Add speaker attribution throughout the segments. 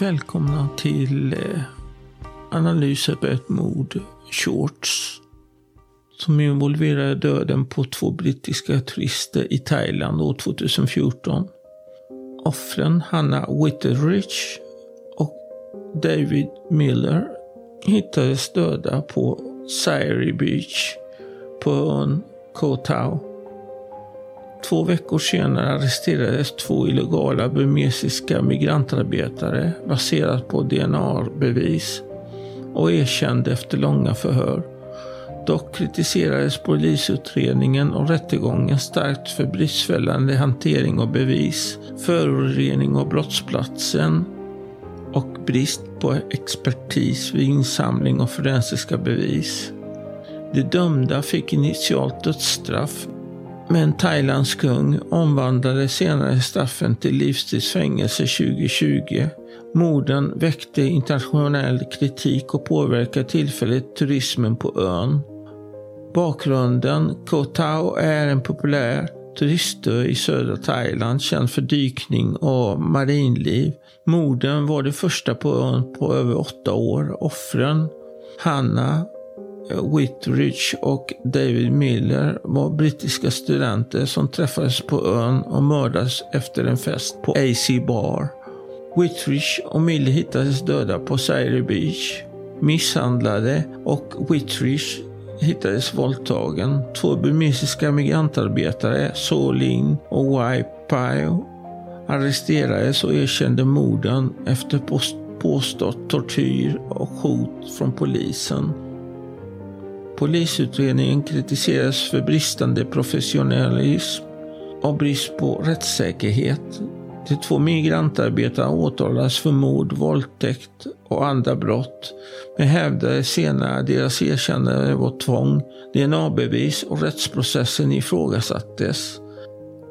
Speaker 1: Välkomna till eh, analyser på ett mord, Shorts, som involverar döden på två brittiska turister i Thailand år 2014. Offren Hanna Witterich och David Miller hittades döda på Sairi Beach på ön Koh Tao. Två veckor senare arresterades två illegala burmesiska migrantarbetare baserat på DNA-bevis och erkände efter långa förhör. Dock kritiserades polisutredningen och rättegången starkt för bristfällande hantering av bevis, förorening av brottsplatsen och brist på expertis vid insamling av forensiska bevis. De dömda fick initialt dödsstraff men Thailands kung omvandlade senare straffen till livstidsfängelse 2020. Morden väckte internationell kritik och påverkade tillfälligt turismen på ön. Bakgrunden, Koh Tao är en populär turistö i södra Thailand känd för dykning och marinliv. Morden var det första på ön på över åtta år. Offren, Hanna Eh, Whitridge och David Miller var brittiska studenter som träffades på ön och mördades efter en fest på AC Bar. Whitridge och Miller hittades döda på Sairi Beach, misshandlade och Whitridge hittades våldtagen. Två burmesiska migrantarbetare, So Lin och Wai Pao, arresterades och erkände morden efter påstått tortyr och hot från polisen. Polisutredningen kritiseras för bristande professionalism och brist på rättssäkerhet. De två migrantarbetarna åtalas för mord, våldtäkt och andra brott, men hävdade senare att deras erkännande var tvång, DNA-bevis och rättsprocessen ifrågasattes.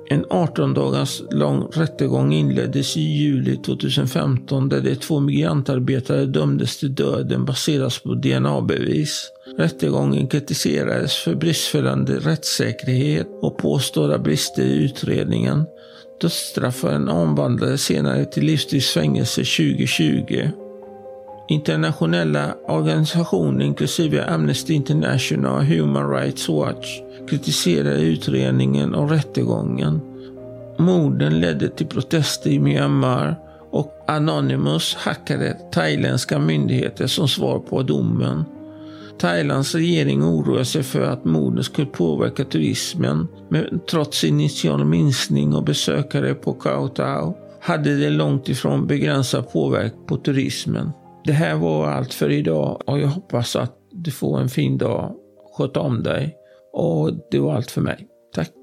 Speaker 1: En 18 dagars lång rättegång inleddes i juli 2015 där de två migrantarbetare dömdes till döden baserat på DNA-bevis. Rättegången kritiserades för bristfällig rättssäkerhet och påstådda brister i utredningen. Dödsstraffen omvandlades senare till livstidsfängelse 2020. Internationella organisationer inklusive Amnesty International och Human Rights Watch kritiserade utredningen och rättegången. Morden ledde till protester i Myanmar och Anonymous hackade thailändska myndigheter som svar på domen. Thailands regering oroar sig för att morden skulle påverka turismen, men trots initial minskning av besökare på Khao Tao hade det långt ifrån begränsad påverkan på turismen. Det här var allt för idag och jag hoppas att du får en fin dag. Sköt om dig. Och det var allt för mig. Tack.